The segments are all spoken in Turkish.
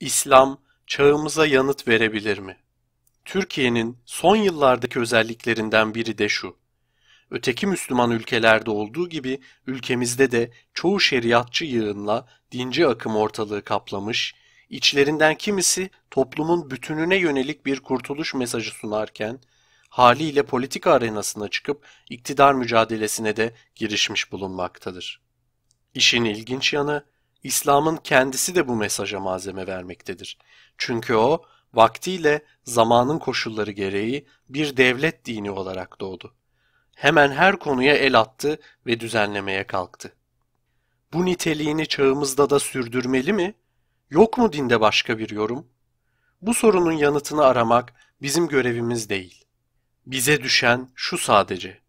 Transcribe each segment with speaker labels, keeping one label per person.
Speaker 1: İslam çağımıza yanıt verebilir mi? Türkiye'nin son yıllardaki özelliklerinden biri de şu. Öteki Müslüman ülkelerde olduğu gibi ülkemizde de çoğu şeriatçı yığınla dinci akım ortalığı kaplamış, içlerinden kimisi toplumun bütününe yönelik bir kurtuluş mesajı sunarken, haliyle politika arenasına çıkıp iktidar mücadelesine de girişmiş bulunmaktadır. İşin ilginç yanı, İslam'ın kendisi de bu mesaja malzeme vermektedir. Çünkü o, vaktiyle zamanın koşulları gereği bir devlet dini olarak doğdu. Hemen her konuya el attı ve düzenlemeye kalktı. Bu niteliğini çağımızda da sürdürmeli mi? Yok mu dinde başka bir yorum? Bu sorunun yanıtını aramak bizim görevimiz değil. Bize düşen şu sadece.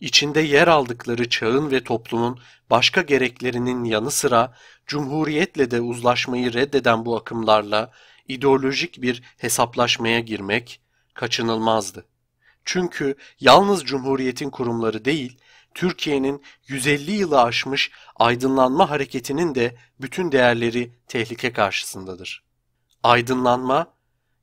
Speaker 1: İçinde yer aldıkları çağın ve toplumun başka gereklerinin yanı sıra cumhuriyetle de uzlaşmayı reddeden bu akımlarla ideolojik bir hesaplaşmaya girmek kaçınılmazdı. Çünkü yalnız Cumhuriyet'in kurumları değil, Türkiye'nin 150 yılı aşmış aydınlanma hareketinin de bütün değerleri tehlike karşısındadır. Aydınlanma,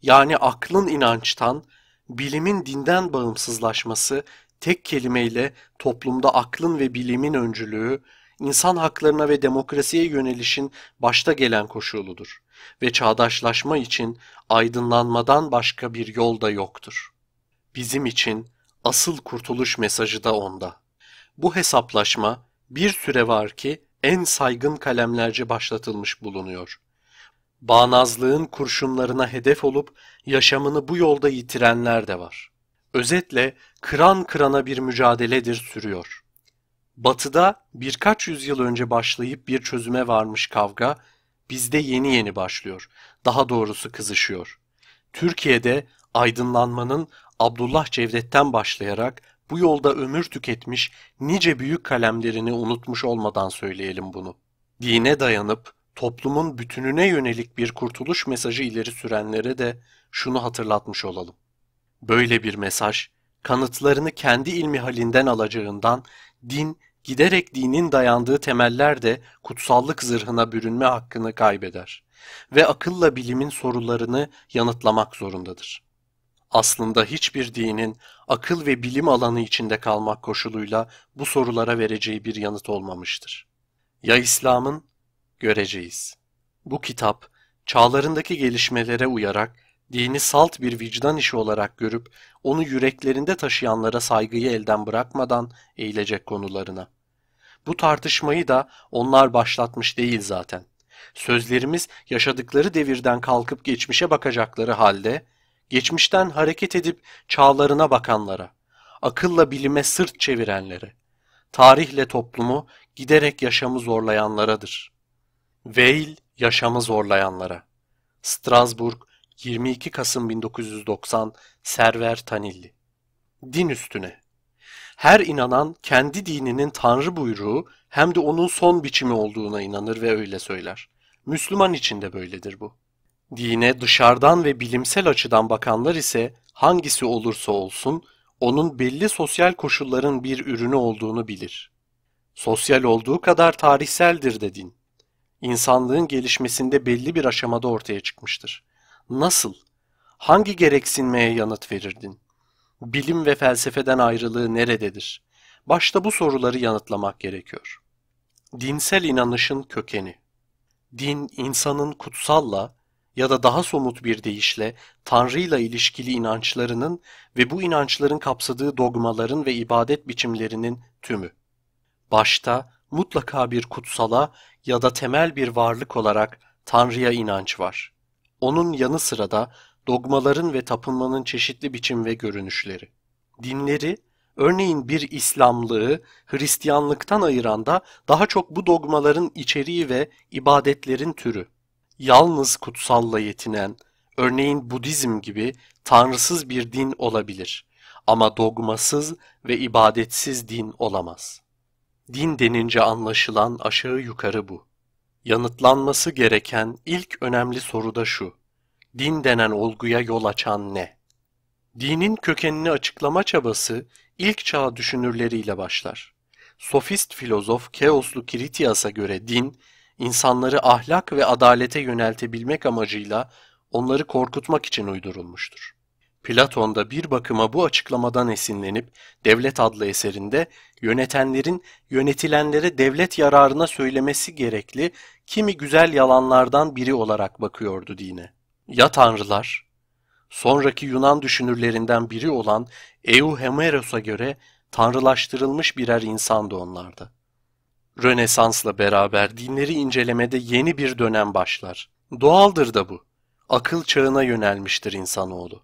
Speaker 1: yani aklın inançtan, bilimin dinden bağımsızlaşması tek kelimeyle toplumda aklın ve bilimin öncülüğü, insan haklarına ve demokrasiye yönelişin başta gelen koşuludur ve çağdaşlaşma için aydınlanmadan başka bir yol da yoktur. Bizim için asıl kurtuluş mesajı da onda. Bu hesaplaşma bir süre var ki en saygın kalemlerce başlatılmış bulunuyor. Bağnazlığın kurşunlarına hedef olup yaşamını bu yolda yitirenler de var. Özetle kıran kırana bir mücadeledir sürüyor. Batı'da birkaç yüzyıl önce başlayıp bir çözüme varmış kavga bizde yeni yeni başlıyor. Daha doğrusu kızışıyor. Türkiye'de aydınlanmanın Abdullah Cevdet'ten başlayarak bu yolda ömür tüketmiş nice büyük kalemlerini unutmuş olmadan söyleyelim bunu. Dine dayanıp toplumun bütününe yönelik bir kurtuluş mesajı ileri sürenlere de şunu hatırlatmış olalım. Böyle bir mesaj kanıtlarını kendi ilmi halinden alacağından din giderek dinin dayandığı temeller de kutsallık zırhına bürünme hakkını kaybeder ve akılla bilimin sorularını yanıtlamak zorundadır. Aslında hiçbir dinin akıl ve bilim alanı içinde kalmak koşuluyla bu sorulara vereceği bir yanıt olmamıştır. Ya İslam'ın? Göreceğiz. Bu kitap, çağlarındaki gelişmelere uyarak dini salt bir vicdan işi olarak görüp onu yüreklerinde taşıyanlara saygıyı elden bırakmadan eğilecek konularına. Bu tartışmayı da onlar başlatmış değil zaten. Sözlerimiz yaşadıkları devirden kalkıp geçmişe bakacakları halde, geçmişten hareket edip çağlarına bakanlara, akılla bilime sırt çevirenlere, tarihle toplumu giderek yaşamı zorlayanlaradır. Veil yaşamı zorlayanlara. Strasbourg 22 Kasım 1990 Server Tanilli Din üstüne Her inanan kendi dininin tanrı buyruğu hem de onun son biçimi olduğuna inanır ve öyle söyler. Müslüman için de böyledir bu. Dine dışarıdan ve bilimsel açıdan bakanlar ise hangisi olursa olsun onun belli sosyal koşulların bir ürünü olduğunu bilir. Sosyal olduğu kadar tarihseldir de din. İnsanlığın gelişmesinde belli bir aşamada ortaya çıkmıştır. Nasıl? Hangi gereksinmeye yanıt verirdin? Bilim ve felsefeden ayrılığı nerededir? Başta bu soruları yanıtlamak gerekiyor. Dinsel inanışın kökeni. Din insanın kutsalla ya da daha somut bir deyişle Tanrı'yla ilişkili inançlarının ve bu inançların kapsadığı dogmaların ve ibadet biçimlerinin tümü. Başta mutlaka bir kutsala ya da temel bir varlık olarak Tanrı'ya inanç var. Onun yanı sıra da dogmaların ve tapınmanın çeşitli biçim ve görünüşleri. Dinleri, örneğin bir İslamlığı Hristiyanlıktan ayıran da daha çok bu dogmaların içeriği ve ibadetlerin türü. Yalnız kutsalla yetinen, örneğin Budizm gibi tanrısız bir din olabilir ama dogmasız ve ibadetsiz din olamaz. Din denince anlaşılan aşağı yukarı bu. Yanıtlanması gereken ilk önemli soru da şu. Din denen olguya yol açan ne? Dinin kökenini açıklama çabası ilk çağ düşünürleriyle başlar. Sofist filozof Keoslu Kiritias'a göre din, insanları ahlak ve adalete yöneltebilmek amacıyla onları korkutmak için uydurulmuştur. Platon da bir bakıma bu açıklamadan esinlenip Devlet adlı eserinde yönetenlerin yönetilenlere devlet yararına söylemesi gerekli kimi güzel yalanlardan biri olarak bakıyordu dine. Ya tanrılar? Sonraki Yunan düşünürlerinden biri olan Euhemeros'a göre tanrılaştırılmış birer insandı onlarda. Rönesans'la beraber dinleri incelemede yeni bir dönem başlar. Doğaldır da bu. Akıl çağına yönelmiştir insanoğlu.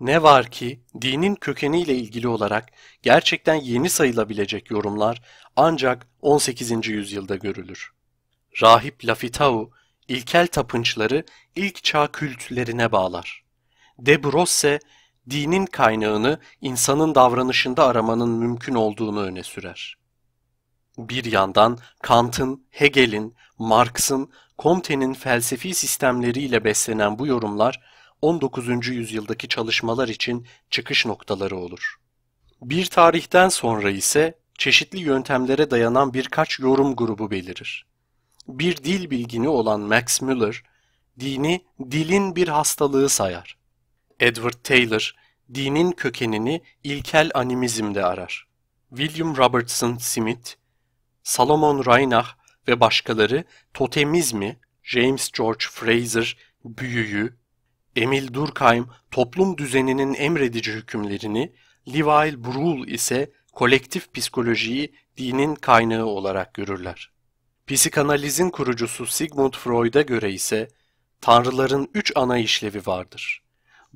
Speaker 1: Ne var ki dinin kökeniyle ilgili olarak gerçekten yeni sayılabilecek yorumlar ancak 18. yüzyılda görülür. Rahip Lafitau ilkel tapınçları ilk çağ kültlerine bağlar. De Brosse dinin kaynağını insanın davranışında aramanın mümkün olduğunu öne sürer. Bir yandan Kant'ın, Hegel'in, Marx'ın, Comte'nin felsefi sistemleriyle beslenen bu yorumlar 19. yüzyıldaki çalışmalar için çıkış noktaları olur. Bir tarihten sonra ise çeşitli yöntemlere dayanan birkaç yorum grubu belirir. Bir dil bilgini olan Max Müller, dini dilin bir hastalığı sayar. Edward Taylor, dinin kökenini ilkel animizmde arar. William Robertson Smith, Salomon Reinach ve başkaları totemizmi, James George Fraser, büyüyü, Emil Durkheim toplum düzeninin emredici hükümlerini, Levi Bruhl ise kolektif psikolojiyi dinin kaynağı olarak görürler. Psikanalizin kurucusu Sigmund Freud'a göre ise tanrıların üç ana işlevi vardır.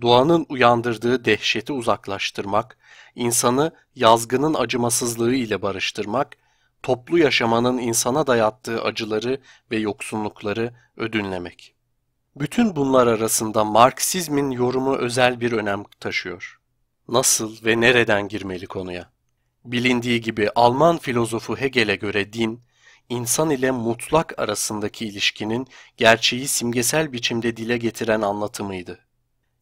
Speaker 1: Doğanın uyandırdığı dehşeti uzaklaştırmak, insanı yazgının acımasızlığı ile barıştırmak, toplu yaşamanın insana dayattığı acıları ve yoksunlukları ödünlemek. Bütün bunlar arasında Marksizmin yorumu özel bir önem taşıyor. Nasıl ve nereden girmeli konuya? Bilindiği gibi Alman filozofu Hegel'e göre din, insan ile mutlak arasındaki ilişkinin gerçeği simgesel biçimde dile getiren anlatımıydı.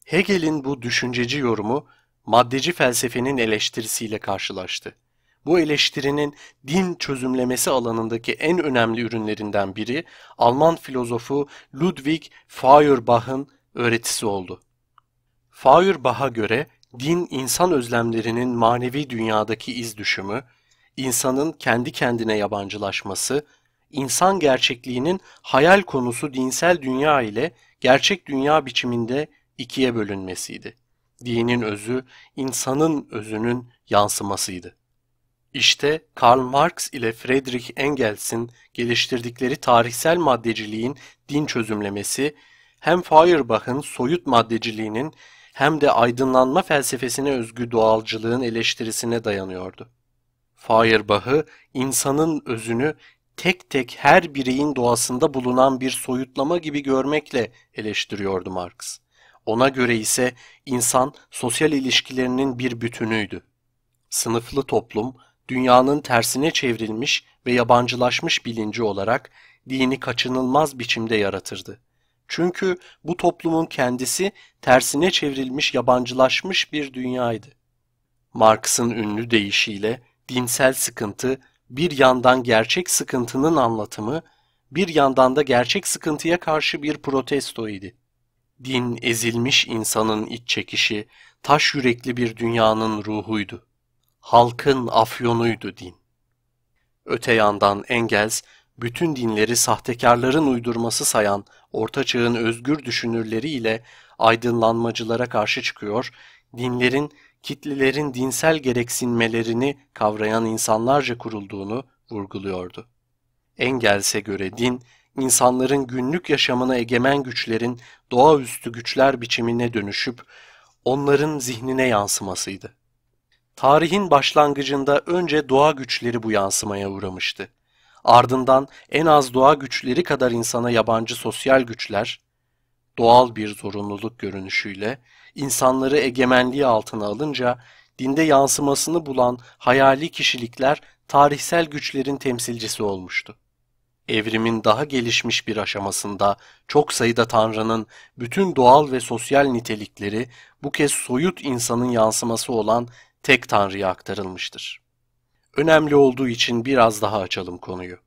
Speaker 1: Hegel'in bu düşünceci yorumu maddeci felsefenin eleştirisiyle karşılaştı. Bu eleştirinin din çözümlemesi alanındaki en önemli ürünlerinden biri Alman filozofu Ludwig Feuerbach'ın öğretisi oldu. Feuerbach'a göre din insan özlemlerinin manevi dünyadaki iz düşümü, insanın kendi kendine yabancılaşması, insan gerçekliğinin hayal konusu dinsel dünya ile gerçek dünya biçiminde ikiye bölünmesiydi. Dinin özü, insanın özünün yansımasıydı. İşte Karl Marx ile Friedrich Engels'in geliştirdikleri tarihsel maddeciliğin din çözümlemesi hem Feuerbach'ın soyut maddeciliğinin hem de aydınlanma felsefesine özgü doğalcılığın eleştirisine dayanıyordu. Feuerbach'ı insanın özünü tek tek her bireyin doğasında bulunan bir soyutlama gibi görmekle eleştiriyordu Marx. Ona göre ise insan sosyal ilişkilerinin bir bütünüydü. Sınıflı toplum, dünyanın tersine çevrilmiş ve yabancılaşmış bilinci olarak dini kaçınılmaz biçimde yaratırdı. Çünkü bu toplumun kendisi tersine çevrilmiş yabancılaşmış bir dünyaydı. Marx'ın ünlü deyişiyle dinsel sıkıntı bir yandan gerçek sıkıntının anlatımı, bir yandan da gerçek sıkıntıya karşı bir protesto idi. Din ezilmiş insanın iç çekişi, taş yürekli bir dünyanın ruhuydu halkın afyonuydu din. Öte yandan Engels, bütün dinleri sahtekarların uydurması sayan Orta Çağ'ın özgür düşünürleriyle aydınlanmacılara karşı çıkıyor, dinlerin, kitlelerin dinsel gereksinmelerini kavrayan insanlarca kurulduğunu vurguluyordu. Engels'e göre din, insanların günlük yaşamına egemen güçlerin doğaüstü güçler biçimine dönüşüp onların zihnine yansımasıydı. Tarihin başlangıcında önce doğa güçleri bu yansımaya uğramıştı. Ardından en az doğa güçleri kadar insana yabancı sosyal güçler, doğal bir zorunluluk görünüşüyle insanları egemenliği altına alınca dinde yansımasını bulan hayali kişilikler tarihsel güçlerin temsilcisi olmuştu. Evrimin daha gelişmiş bir aşamasında çok sayıda tanrının bütün doğal ve sosyal nitelikleri bu kez soyut insanın yansıması olan tek tanrıya aktarılmıştır. Önemli olduğu için biraz daha açalım konuyu.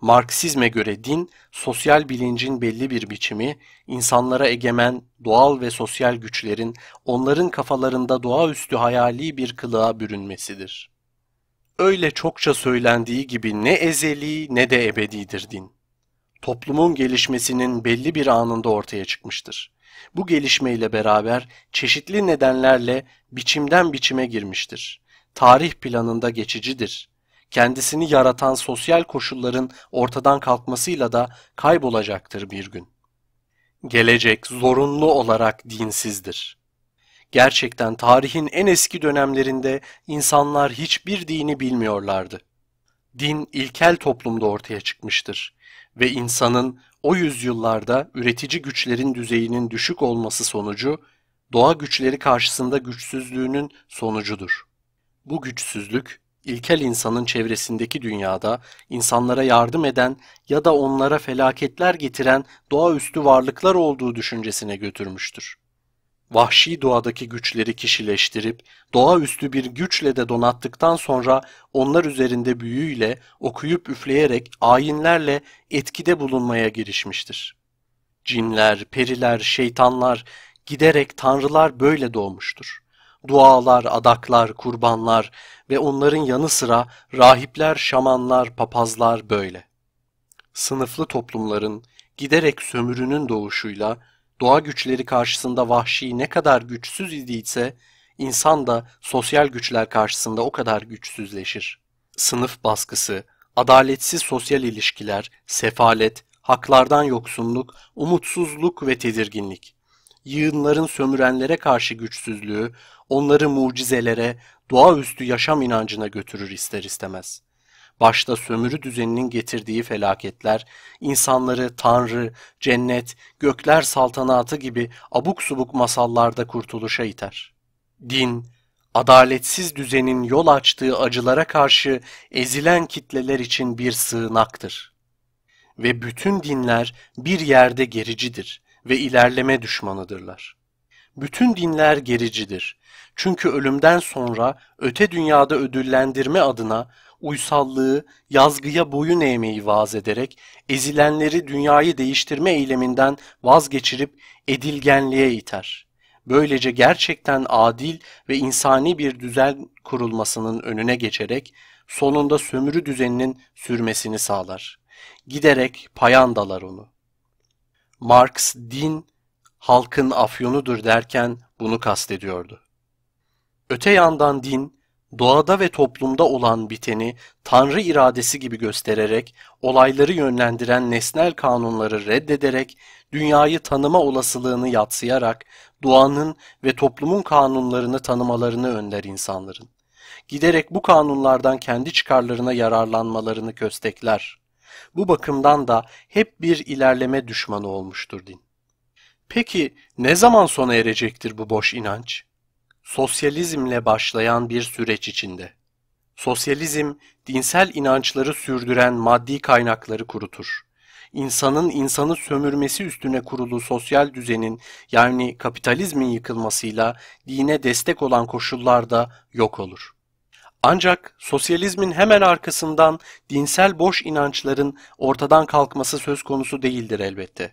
Speaker 1: Marksizme göre din, sosyal bilincin belli bir biçimi, insanlara egemen doğal ve sosyal güçlerin onların kafalarında doğaüstü hayali bir kılığa bürünmesidir. Öyle çokça söylendiği gibi ne ezeli ne de ebedidir din. Toplumun gelişmesinin belli bir anında ortaya çıkmıştır. Bu gelişmeyle beraber çeşitli nedenlerle biçimden biçime girmiştir. Tarih planında geçicidir kendisini yaratan sosyal koşulların ortadan kalkmasıyla da kaybolacaktır bir gün. Gelecek zorunlu olarak dinsizdir. Gerçekten tarihin en eski dönemlerinde insanlar hiçbir dini bilmiyorlardı. Din ilkel toplumda ortaya çıkmıştır ve insanın o yüzyıllarda üretici güçlerin düzeyinin düşük olması sonucu doğa güçleri karşısında güçsüzlüğünün sonucudur. Bu güçsüzlük ilkel insanın çevresindeki dünyada insanlara yardım eden ya da onlara felaketler getiren doğaüstü varlıklar olduğu düşüncesine götürmüştür. Vahşi doğadaki güçleri kişileştirip doğaüstü bir güçle de donattıktan sonra onlar üzerinde büyüyle, okuyup üfleyerek ayinlerle etkide bulunmaya girişmiştir. Cinler, periler, şeytanlar, giderek tanrılar böyle doğmuştur dualar, adaklar, kurbanlar ve onların yanı sıra rahipler, şamanlar, papazlar böyle. Sınıflı toplumların giderek sömürünün doğuşuyla doğa güçleri karşısında vahşi ne kadar güçsüz idiyse insan da sosyal güçler karşısında o kadar güçsüzleşir. Sınıf baskısı, adaletsiz sosyal ilişkiler, sefalet, haklardan yoksunluk, umutsuzluk ve tedirginlik yığınların sömürenlere karşı güçsüzlüğü, onları mucizelere, doğaüstü yaşam inancına götürür ister istemez. Başta sömürü düzeninin getirdiği felaketler, insanları tanrı, cennet, gökler saltanatı gibi abuk subuk masallarda kurtuluşa iter. Din, adaletsiz düzenin yol açtığı acılara karşı ezilen kitleler için bir sığınaktır. Ve bütün dinler bir yerde gericidir ve ilerleme düşmanıdırlar. Bütün dinler gericidir. Çünkü ölümden sonra öte dünyada ödüllendirme adına uysallığı, yazgıya boyun eğmeyi vaaz ederek ezilenleri dünyayı değiştirme eyleminden vazgeçirip edilgenliğe iter. Böylece gerçekten adil ve insani bir düzen kurulmasının önüne geçerek sonunda sömürü düzeninin sürmesini sağlar. Giderek payandalar onu. Marx din halkın afyonudur derken bunu kastediyordu. Öte yandan din doğada ve toplumda olan biteni tanrı iradesi gibi göstererek olayları yönlendiren nesnel kanunları reddederek dünyayı tanıma olasılığını yatsıyarak doğanın ve toplumun kanunlarını tanımalarını önler insanların. Giderek bu kanunlardan kendi çıkarlarına yararlanmalarını köstekler. Bu bakımdan da hep bir ilerleme düşmanı olmuştur din. Peki ne zaman sona erecektir bu boş inanç? Sosyalizmle başlayan bir süreç içinde. Sosyalizm, dinsel inançları sürdüren maddi kaynakları kurutur. İnsanın insanı sömürmesi üstüne kurulu sosyal düzenin yani kapitalizmin yıkılmasıyla dine destek olan koşullar da yok olur. Ancak sosyalizmin hemen arkasından dinsel boş inançların ortadan kalkması söz konusu değildir elbette.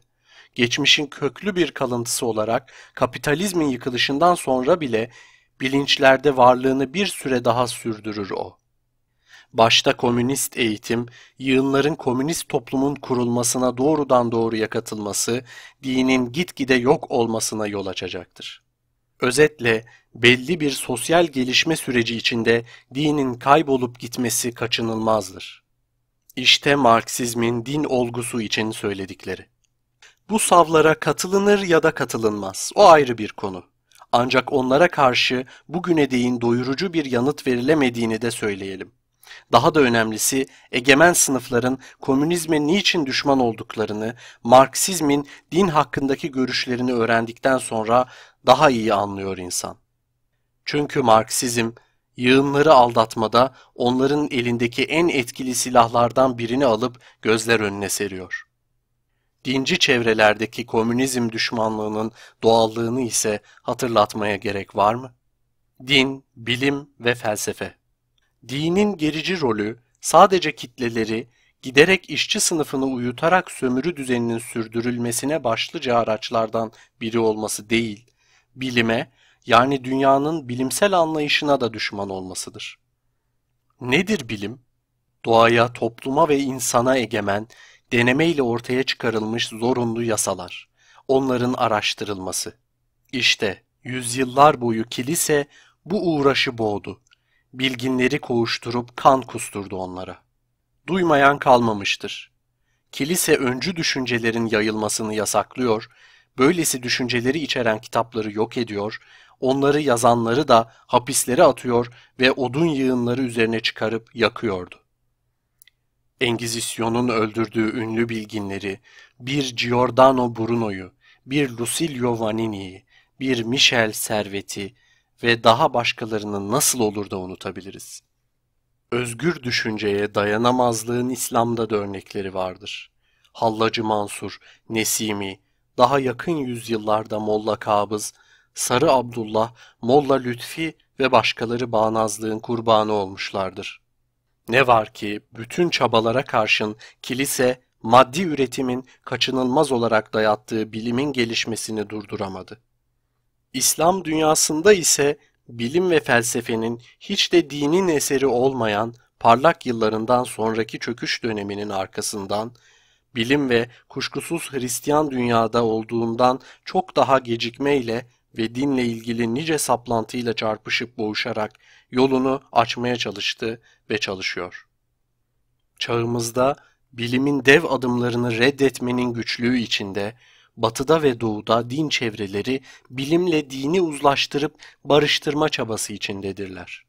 Speaker 1: Geçmişin köklü bir kalıntısı olarak kapitalizmin yıkılışından sonra bile bilinçlerde varlığını bir süre daha sürdürür o. Başta komünist eğitim, yığınların komünist toplumun kurulmasına doğrudan doğruya katılması, dinin gitgide yok olmasına yol açacaktır. Özetle belli bir sosyal gelişme süreci içinde dinin kaybolup gitmesi kaçınılmazdır. İşte Marksizmin din olgusu için söyledikleri. Bu savlara katılınır ya da katılınmaz. O ayrı bir konu. Ancak onlara karşı bugüne değin doyurucu bir yanıt verilemediğini de söyleyelim. Daha da önemlisi egemen sınıfların komünizme niçin düşman olduklarını, Marksizmin din hakkındaki görüşlerini öğrendikten sonra daha iyi anlıyor insan. Çünkü Marksizm yığınları aldatmada onların elindeki en etkili silahlardan birini alıp gözler önüne seriyor. Dinci çevrelerdeki komünizm düşmanlığının doğallığını ise hatırlatmaya gerek var mı? Din, bilim ve felsefe. Dinin gerici rolü sadece kitleleri, giderek işçi sınıfını uyutarak sömürü düzeninin sürdürülmesine başlıca araçlardan biri olması değil, bilime yani dünyanın bilimsel anlayışına da düşman olmasıdır. Nedir bilim? Doğaya, topluma ve insana egemen, denemeyle ortaya çıkarılmış zorunlu yasalar, onların araştırılması. İşte yüzyıllar boyu kilise bu uğraşı boğdu. Bilginleri koğuşturup kan kusturdu onlara. Duymayan kalmamıştır. Kilise öncü düşüncelerin yayılmasını yasaklıyor, böylesi düşünceleri içeren kitapları yok ediyor, onları yazanları da hapislere atıyor ve odun yığınları üzerine çıkarıp yakıyordu. Engizisyon'un öldürdüğü ünlü bilginleri, bir Giordano Bruno'yu, bir Lucilio Vanini'yi, bir Michel Servet'i ve daha başkalarını nasıl olur da unutabiliriz? Özgür düşünceye dayanamazlığın İslam'da da örnekleri vardır. Hallacı Mansur, Nesimi, daha yakın yüzyıllarda Molla Kabız, Sarı Abdullah, Molla Lütfi ve başkaları bağnazlığın kurbanı olmuşlardır. Ne var ki bütün çabalara karşın kilise maddi üretimin kaçınılmaz olarak dayattığı bilimin gelişmesini durduramadı. İslam dünyasında ise bilim ve felsefenin hiç de dinin eseri olmayan parlak yıllarından sonraki çöküş döneminin arkasından bilim ve kuşkusuz Hristiyan dünyada olduğundan çok daha gecikmeyle ve dinle ilgili nice saplantıyla çarpışıp boğuşarak yolunu açmaya çalıştı ve çalışıyor. Çağımızda bilimin dev adımlarını reddetmenin güçlüğü içinde batıda ve doğuda din çevreleri bilimle dini uzlaştırıp barıştırma çabası içindedirler.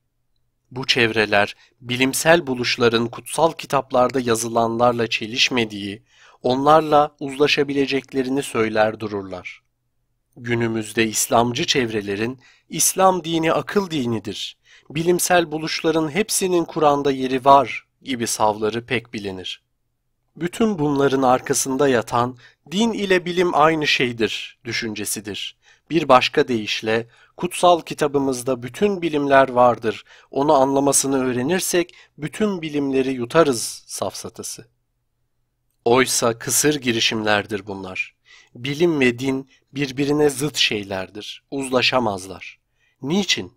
Speaker 1: Bu çevreler bilimsel buluşların kutsal kitaplarda yazılanlarla çelişmediği, onlarla uzlaşabileceklerini söyler dururlar. Günümüzde İslamcı çevrelerin İslam dini akıl dinidir, bilimsel buluşların hepsinin Kur'an'da yeri var gibi savları pek bilinir. Bütün bunların arkasında yatan din ile bilim aynı şeydir düşüncesidir. Bir başka deyişle kutsal kitabımızda bütün bilimler vardır. Onu anlamasını öğrenirsek bütün bilimleri yutarız safsatası. Oysa kısır girişimlerdir bunlar. Bilim ve din birbirine zıt şeylerdir. Uzlaşamazlar. Niçin?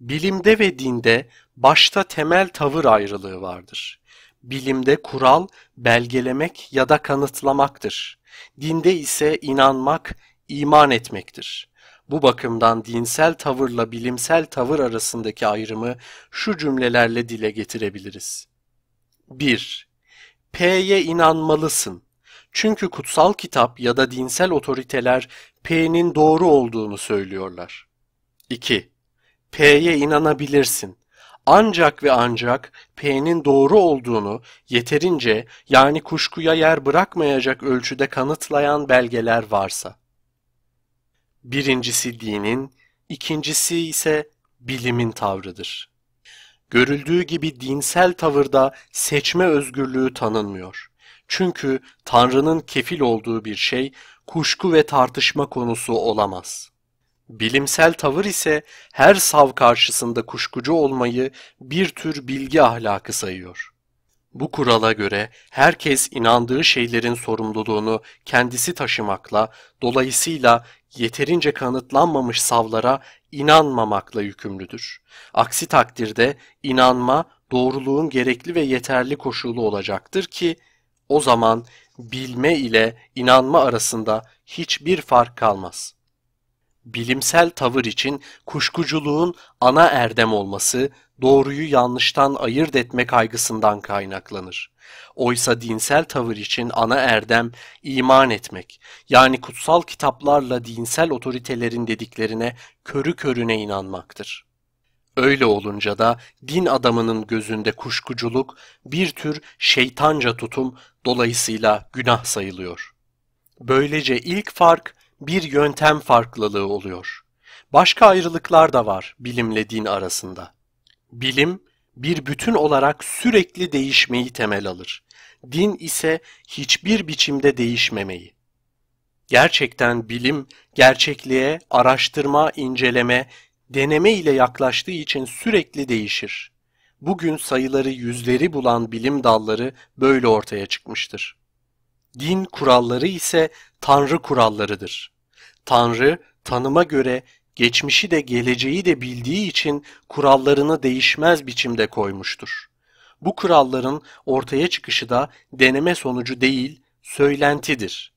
Speaker 1: Bilimde ve dinde başta temel tavır ayrılığı vardır. Bilimde kural belgelemek ya da kanıtlamaktır. Dinde ise inanmak, iman etmektir. Bu bakımdan dinsel tavırla bilimsel tavır arasındaki ayrımı şu cümlelerle dile getirebiliriz. 1. P'ye inanmalısın. Çünkü kutsal kitap ya da dinsel otoriteler P'nin doğru olduğunu söylüyorlar. 2. P'ye inanabilirsin. Ancak ve ancak P'nin doğru olduğunu yeterince yani kuşkuya yer bırakmayacak ölçüde kanıtlayan belgeler varsa. Birincisi dinin, ikincisi ise bilimin tavrıdır. Görüldüğü gibi dinsel tavırda seçme özgürlüğü tanınmıyor. Çünkü Tanrı'nın kefil olduğu bir şey kuşku ve tartışma konusu olamaz. Bilimsel tavır ise her sav karşısında kuşkucu olmayı bir tür bilgi ahlakı sayıyor. Bu kurala göre herkes inandığı şeylerin sorumluluğunu kendisi taşımakla, dolayısıyla yeterince kanıtlanmamış savlara inanmamakla yükümlüdür. Aksi takdirde inanma doğruluğun gerekli ve yeterli koşulu olacaktır ki o zaman bilme ile inanma arasında hiçbir fark kalmaz. Bilimsel tavır için kuşkuculuğun ana erdem olması doğruyu yanlıştan ayırt etme kaygısından kaynaklanır. Oysa dinsel tavır için ana erdem iman etmek, yani kutsal kitaplarla dinsel otoritelerin dediklerine körü körüne inanmaktır. Öyle olunca da din adamının gözünde kuşkuculuk bir tür şeytanca tutum dolayısıyla günah sayılıyor. Böylece ilk fark bir yöntem farklılığı oluyor. Başka ayrılıklar da var bilimle din arasında. Bilim bir bütün olarak sürekli değişmeyi temel alır. Din ise hiçbir biçimde değişmemeyi. Gerçekten bilim gerçekliğe araştırma, inceleme, deneme ile yaklaştığı için sürekli değişir. Bugün sayıları yüzleri bulan bilim dalları böyle ortaya çıkmıştır. Din kuralları ise Tanrı kurallarıdır. Tanrı tanıma göre geçmişi de geleceği de bildiği için kurallarını değişmez biçimde koymuştur. Bu kuralların ortaya çıkışı da deneme sonucu değil, söylentidir.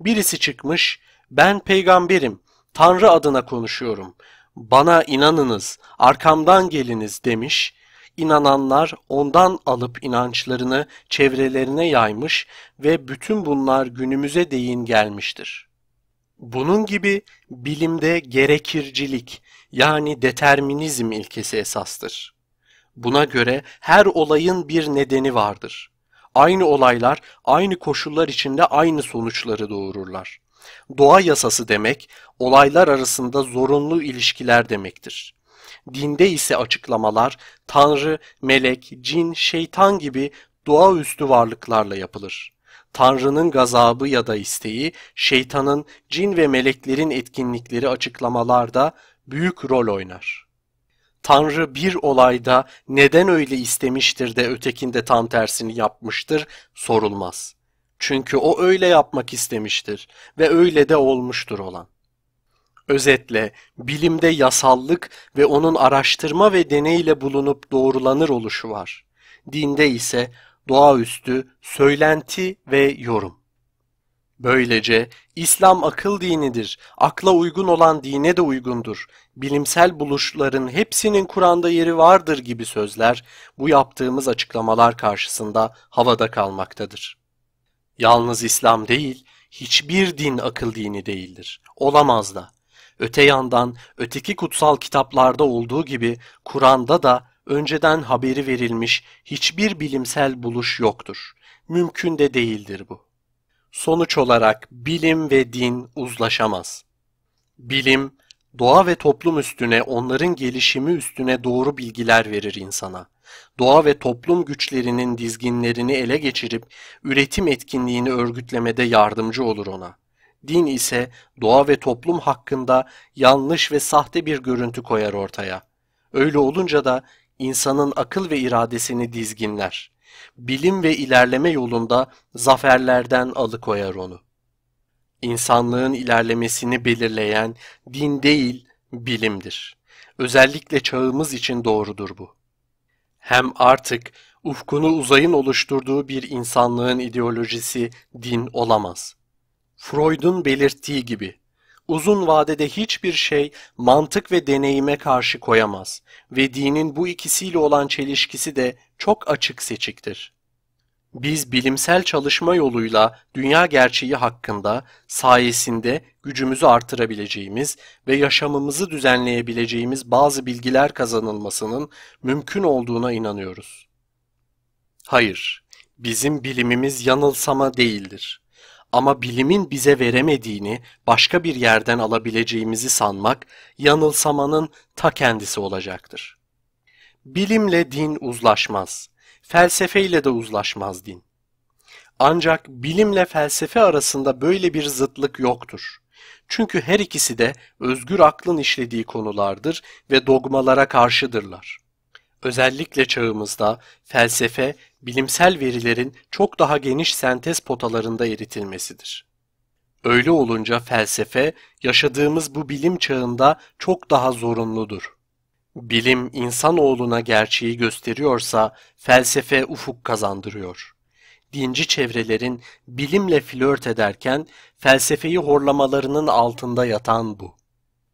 Speaker 1: Birisi çıkmış, ben peygamberim, Tanrı adına konuşuyorum. Bana inanınız, arkamdan geliniz demiş. İnananlar ondan alıp inançlarını çevrelerine yaymış ve bütün bunlar günümüze değin gelmiştir. Bunun gibi bilimde gerekircilik yani determinizm ilkesi esastır. Buna göre her olayın bir nedeni vardır. Aynı olaylar aynı koşullar içinde aynı sonuçları doğururlar. Doğa yasası demek olaylar arasında zorunlu ilişkiler demektir. Dinde ise açıklamalar tanrı, melek, cin, şeytan gibi doğaüstü varlıklarla yapılır. Tanrı'nın gazabı ya da isteği, şeytanın, cin ve meleklerin etkinlikleri açıklamalarda büyük rol oynar. Tanrı bir olayda neden öyle istemiştir de ötekinde tam tersini yapmıştır sorulmaz. Çünkü o öyle yapmak istemiştir ve öyle de olmuştur olan. Özetle bilimde yasallık ve onun araştırma ve deneyle bulunup doğrulanır oluşu var. Dinde ise doğaüstü, söylenti ve yorum. Böylece İslam akıl dinidir, akla uygun olan dine de uygundur, bilimsel buluşların hepsinin Kur'an'da yeri vardır gibi sözler bu yaptığımız açıklamalar karşısında havada kalmaktadır. Yalnız İslam değil, hiçbir din akıl dini değildir. Olamaz da. Öte yandan öteki kutsal kitaplarda olduğu gibi Kur'an'da da önceden haberi verilmiş hiçbir bilimsel buluş yoktur. Mümkün de değildir bu. Sonuç olarak bilim ve din uzlaşamaz. Bilim, doğa ve toplum üstüne, onların gelişimi üstüne doğru bilgiler verir insana. Doğa ve toplum güçlerinin dizginlerini ele geçirip üretim etkinliğini örgütlemede yardımcı olur ona. Din ise doğa ve toplum hakkında yanlış ve sahte bir görüntü koyar ortaya. Öyle olunca da insanın akıl ve iradesini dizginler. Bilim ve ilerleme yolunda zaferlerden alıkoyar onu. İnsanlığın ilerlemesini belirleyen din değil, bilimdir. Özellikle çağımız için doğrudur bu. Hem artık ufkunu uzayın oluşturduğu bir insanlığın ideolojisi din olamaz. Freud'un belirttiği gibi uzun vadede hiçbir şey mantık ve deneyime karşı koyamaz ve dinin bu ikisiyle olan çelişkisi de çok açık seçiktir. Biz bilimsel çalışma yoluyla dünya gerçeği hakkında sayesinde gücümüzü artırabileceğimiz ve yaşamımızı düzenleyebileceğimiz bazı bilgiler kazanılmasının mümkün olduğuna inanıyoruz. Hayır, bizim bilimimiz yanılsama değildir. Ama bilimin bize veremediğini başka bir yerden alabileceğimizi sanmak yanılsamanın ta kendisi olacaktır. Bilimle din uzlaşmaz. Felsefeyle de uzlaşmaz din. Ancak bilimle felsefe arasında böyle bir zıtlık yoktur. Çünkü her ikisi de özgür aklın işlediği konulardır ve dogmalara karşıdırlar. Özellikle çağımızda felsefe, bilimsel verilerin çok daha geniş sentez potalarında eritilmesidir. Öyle olunca felsefe, yaşadığımız bu bilim çağında çok daha zorunludur. Bilim insanoğluna gerçeği gösteriyorsa felsefe ufuk kazandırıyor. Dinci çevrelerin bilimle flört ederken felsefeyi horlamalarının altında yatan bu.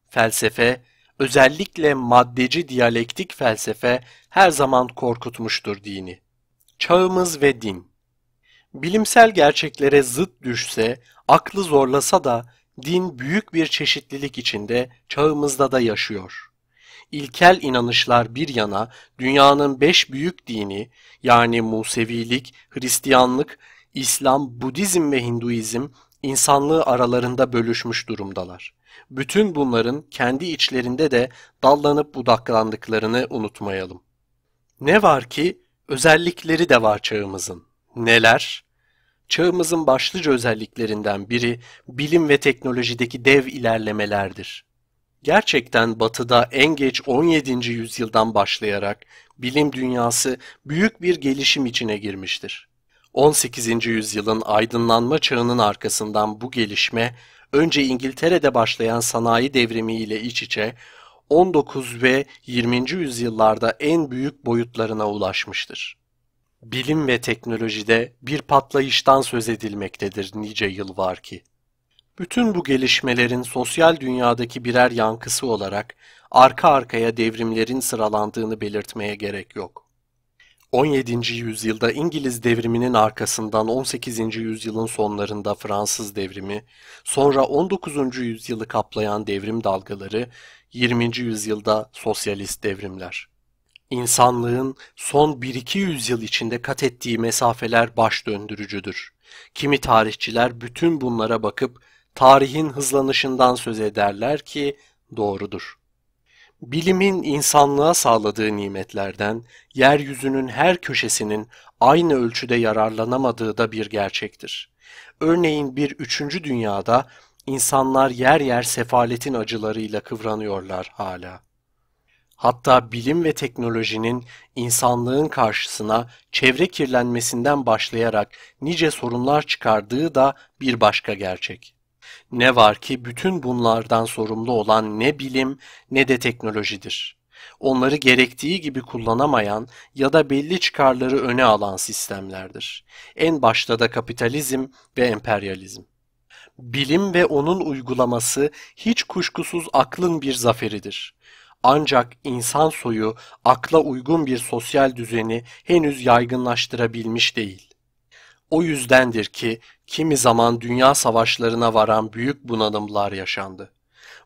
Speaker 1: Felsefe, özellikle maddeci diyalektik felsefe her zaman korkutmuştur dini. Çağımız ve din Bilimsel gerçeklere zıt düşse, aklı zorlasa da din büyük bir çeşitlilik içinde çağımızda da yaşıyor. İlkel inanışlar bir yana dünyanın beş büyük dini yani Musevilik, Hristiyanlık, İslam, Budizm ve Hinduizm insanlığı aralarında bölüşmüş durumdalar. Bütün bunların kendi içlerinde de dallanıp budaklandıklarını unutmayalım. Ne var ki özellikleri de var çağımızın. Neler? Çağımızın başlıca özelliklerinden biri bilim ve teknolojideki dev ilerlemelerdir. Gerçekten batıda en geç 17. yüzyıldan başlayarak bilim dünyası büyük bir gelişim içine girmiştir. 18. yüzyılın aydınlanma çağının arkasından bu gelişme önce İngiltere'de başlayan sanayi devrimi ile iç içe 19 ve 20. yüzyıllarda en büyük boyutlarına ulaşmıştır. Bilim ve teknolojide bir patlayıştan söz edilmektedir nice yıl var ki. Bütün bu gelişmelerin sosyal dünyadaki birer yankısı olarak arka arkaya devrimlerin sıralandığını belirtmeye gerek yok. 17. yüzyılda İngiliz devriminin arkasından 18. yüzyılın sonlarında Fransız devrimi, sonra 19. yüzyılı kaplayan devrim dalgaları, 20. yüzyılda sosyalist devrimler. İnsanlığın son 1-2 yüzyıl içinde kat ettiği mesafeler baş döndürücüdür. Kimi tarihçiler bütün bunlara bakıp tarihin hızlanışından söz ederler ki doğrudur. Bilimin insanlığa sağladığı nimetlerden yeryüzünün her köşesinin aynı ölçüde yararlanamadığı da bir gerçektir. Örneğin bir üçüncü dünyada insanlar yer yer sefaletin acılarıyla kıvranıyorlar hala. Hatta bilim ve teknolojinin insanlığın karşısına çevre kirlenmesinden başlayarak nice sorunlar çıkardığı da bir başka gerçek. Ne var ki bütün bunlardan sorumlu olan ne bilim ne de teknolojidir. Onları gerektiği gibi kullanamayan ya da belli çıkarları öne alan sistemlerdir. En başta da kapitalizm ve emperyalizm. Bilim ve onun uygulaması hiç kuşkusuz aklın bir zaferidir. Ancak insan soyu akla uygun bir sosyal düzeni henüz yaygınlaştırabilmiş değil. O yüzdendir ki kimi zaman dünya savaşlarına varan büyük bunalımlar yaşandı.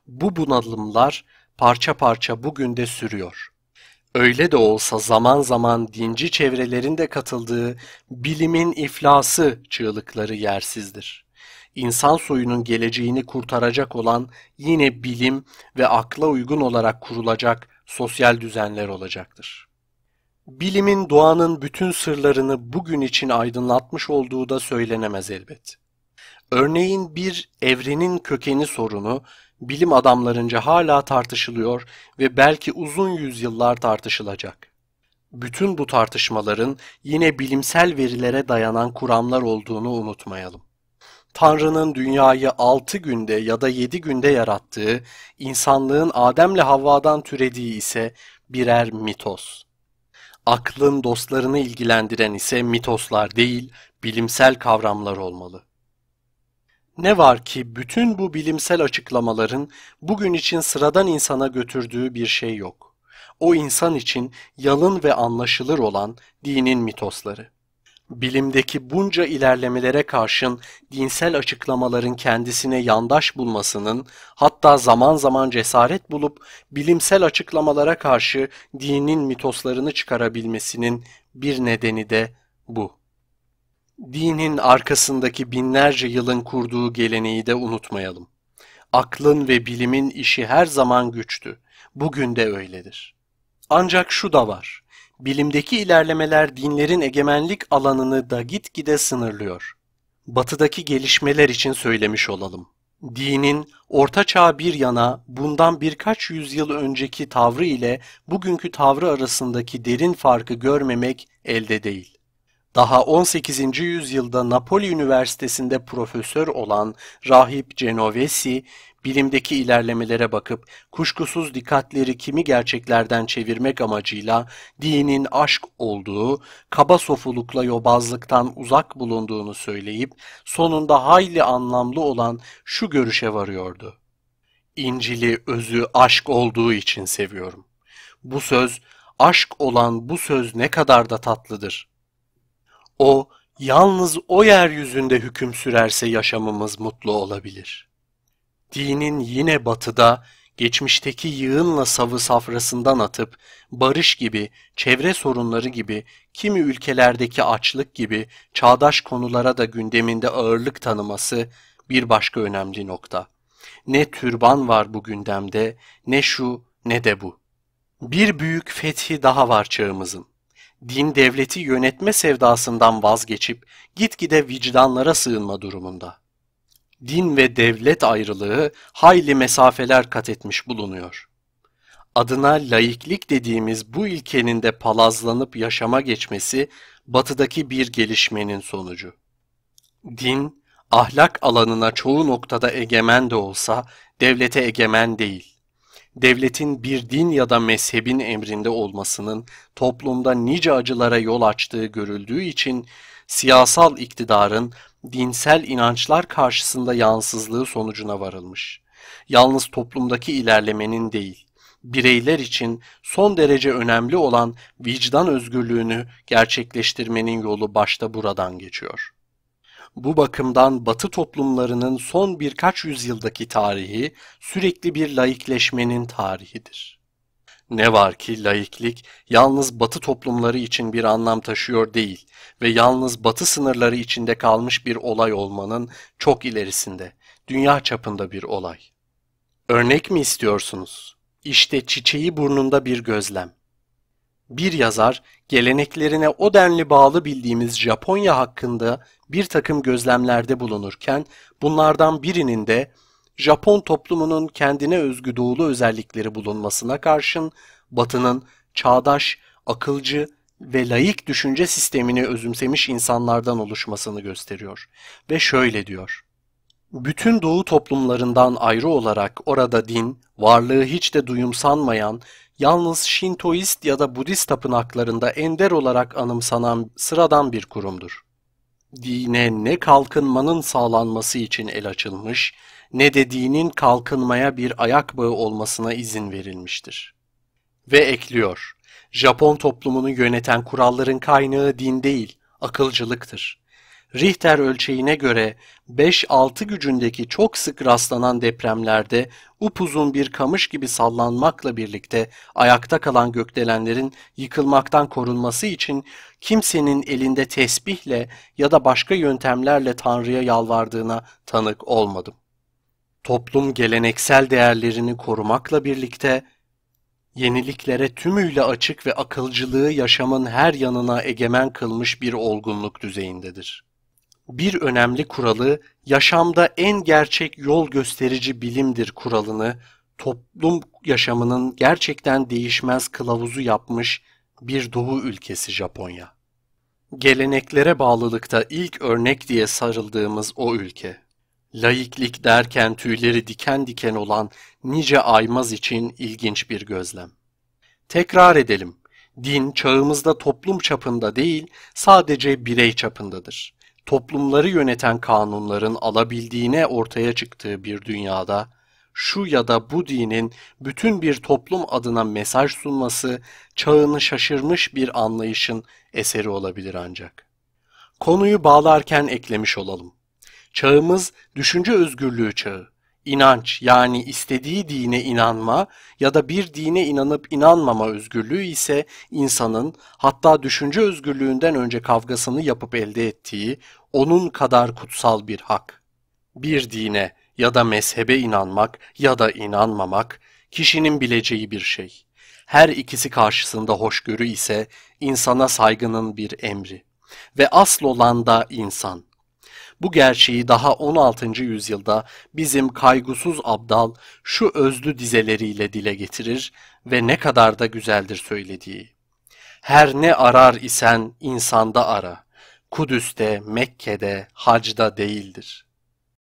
Speaker 1: Bu bunalımlar parça parça bugün de sürüyor. Öyle de olsa zaman zaman dinci çevrelerin de katıldığı bilimin iflası çığlıkları yersizdir. İnsan soyunun geleceğini kurtaracak olan yine bilim ve akla uygun olarak kurulacak sosyal düzenler olacaktır. Bilimin doğanın bütün sırlarını bugün için aydınlatmış olduğu da söylenemez elbet. Örneğin bir evrenin kökeni sorunu bilim adamlarınca hala tartışılıyor ve belki uzun yüzyıllar tartışılacak. Bütün bu tartışmaların yine bilimsel verilere dayanan kuramlar olduğunu unutmayalım. Tanrı'nın dünyayı altı günde ya da yedi günde yarattığı, insanlığın Adem'le Havva'dan türediği ise birer mitos. Aklın dostlarını ilgilendiren ise mitoslar değil, bilimsel kavramlar olmalı. Ne var ki bütün bu bilimsel açıklamaların bugün için sıradan insana götürdüğü bir şey yok. O insan için yalın ve anlaşılır olan dinin mitosları. Bilimdeki bunca ilerlemelere karşın dinsel açıklamaların kendisine yandaş bulmasının, hatta zaman zaman cesaret bulup bilimsel açıklamalara karşı dinin mitoslarını çıkarabilmesinin bir nedeni de bu. Dinin arkasındaki binlerce yılın kurduğu geleneği de unutmayalım. Aklın ve bilimin işi her zaman güçtü. Bugün de öyledir. Ancak şu da var bilimdeki ilerlemeler dinlerin egemenlik alanını da gitgide sınırlıyor. Batıdaki gelişmeler için söylemiş olalım. Dinin orta çağ bir yana bundan birkaç yüzyıl önceki tavrı ile bugünkü tavrı arasındaki derin farkı görmemek elde değil. Daha 18. yüzyılda Napoli Üniversitesi'nde profesör olan rahip Genovesi, bilimdeki ilerlemelere bakıp kuşkusuz dikkatleri kimi gerçeklerden çevirmek amacıyla dinin aşk olduğu, kaba sofulukla yobazlıktan uzak bulunduğunu söyleyip sonunda hayli anlamlı olan şu görüşe varıyordu. İncil'i özü aşk olduğu için seviyorum. Bu söz, aşk olan bu söz ne kadar da tatlıdır. O, yalnız o yeryüzünde hüküm sürerse yaşamımız mutlu olabilir. Dinin yine batıda, geçmişteki yığınla savı safrasından atıp, barış gibi, çevre sorunları gibi, kimi ülkelerdeki açlık gibi çağdaş konulara da gündeminde ağırlık tanıması bir başka önemli nokta. Ne türban var bu gündemde, ne şu ne de bu. Bir büyük fethi daha var çağımızın din devleti yönetme sevdasından vazgeçip gitgide vicdanlara sığınma durumunda. Din ve devlet ayrılığı hayli mesafeler kat etmiş bulunuyor. adına laiklik dediğimiz bu ilkenin de palazlanıp yaşama geçmesi batıdaki bir gelişmenin sonucu. Din, ahlak alanına çoğu noktada egemen de olsa devlete egemen değil. Devletin bir din ya da mezhebin emrinde olmasının toplumda nice acılara yol açtığı görüldüğü için siyasal iktidarın dinsel inançlar karşısında yansızlığı sonucuna varılmış. Yalnız toplumdaki ilerlemenin değil, bireyler için son derece önemli olan vicdan özgürlüğünü gerçekleştirmenin yolu başta buradan geçiyor. Bu bakımdan Batı toplumlarının son birkaç yüzyıldaki tarihi sürekli bir laikleşmenin tarihidir. Ne var ki laiklik yalnız Batı toplumları için bir anlam taşıyor değil ve yalnız Batı sınırları içinde kalmış bir olay olmanın çok ilerisinde, dünya çapında bir olay. Örnek mi istiyorsunuz? İşte çiçeği burnunda bir gözlem. Bir yazar geleneklerine o denli bağlı bildiğimiz Japonya hakkında bir takım gözlemlerde bulunurken bunlardan birinin de Japon toplumunun kendine özgü doğulu özellikleri bulunmasına karşın Batı'nın çağdaş, akılcı ve layık düşünce sistemini özümsemiş insanlardan oluşmasını gösteriyor. Ve şöyle diyor. Bütün doğu toplumlarından ayrı olarak orada din, varlığı hiç de duyumsanmayan, yalnız Şintoist ya da Budist tapınaklarında ender olarak anımsanan sıradan bir kurumdur. Dine ne kalkınmanın sağlanması için el açılmış, ne de dinin kalkınmaya bir ayak bağı olmasına izin verilmiştir. Ve ekliyor, Japon toplumunu yöneten kuralların kaynağı din değil, akılcılıktır. Richter ölçeğine göre 5-6 gücündeki çok sık rastlanan depremlerde upuzun bir kamış gibi sallanmakla birlikte ayakta kalan gökdelenlerin yıkılmaktan korunması için kimsenin elinde tesbihle ya da başka yöntemlerle Tanrı'ya yalvardığına tanık olmadım. Toplum geleneksel değerlerini korumakla birlikte yeniliklere tümüyle açık ve akılcılığı yaşamın her yanına egemen kılmış bir olgunluk düzeyindedir bir önemli kuralı yaşamda en gerçek yol gösterici bilimdir kuralını toplum yaşamının gerçekten değişmez kılavuzu yapmış bir doğu ülkesi Japonya. Geleneklere bağlılıkta ilk örnek diye sarıldığımız o ülke. Laiklik derken tüyleri diken diken olan nice aymaz için ilginç bir gözlem. Tekrar edelim, din çağımızda toplum çapında değil sadece birey çapındadır toplumları yöneten kanunların alabildiğine ortaya çıktığı bir dünyada şu ya da bu dinin bütün bir toplum adına mesaj sunması çağını şaşırmış bir anlayışın eseri olabilir ancak. Konuyu bağlarken eklemiş olalım. Çağımız düşünce özgürlüğü çağı inanç yani istediği dine inanma ya da bir dine inanıp inanmama özgürlüğü ise insanın hatta düşünce özgürlüğünden önce kavgasını yapıp elde ettiği onun kadar kutsal bir hak. Bir dine ya da mezhebe inanmak ya da inanmamak kişinin bileceği bir şey. Her ikisi karşısında hoşgörü ise insana saygının bir emri ve asıl olan da insan. Bu gerçeği daha 16. yüzyılda bizim kaygusuz abdal şu özlü dizeleriyle dile getirir ve ne kadar da güzeldir söylediği. Her ne arar isen insanda ara. Kudüs'te, Mekke'de, hacda değildir.''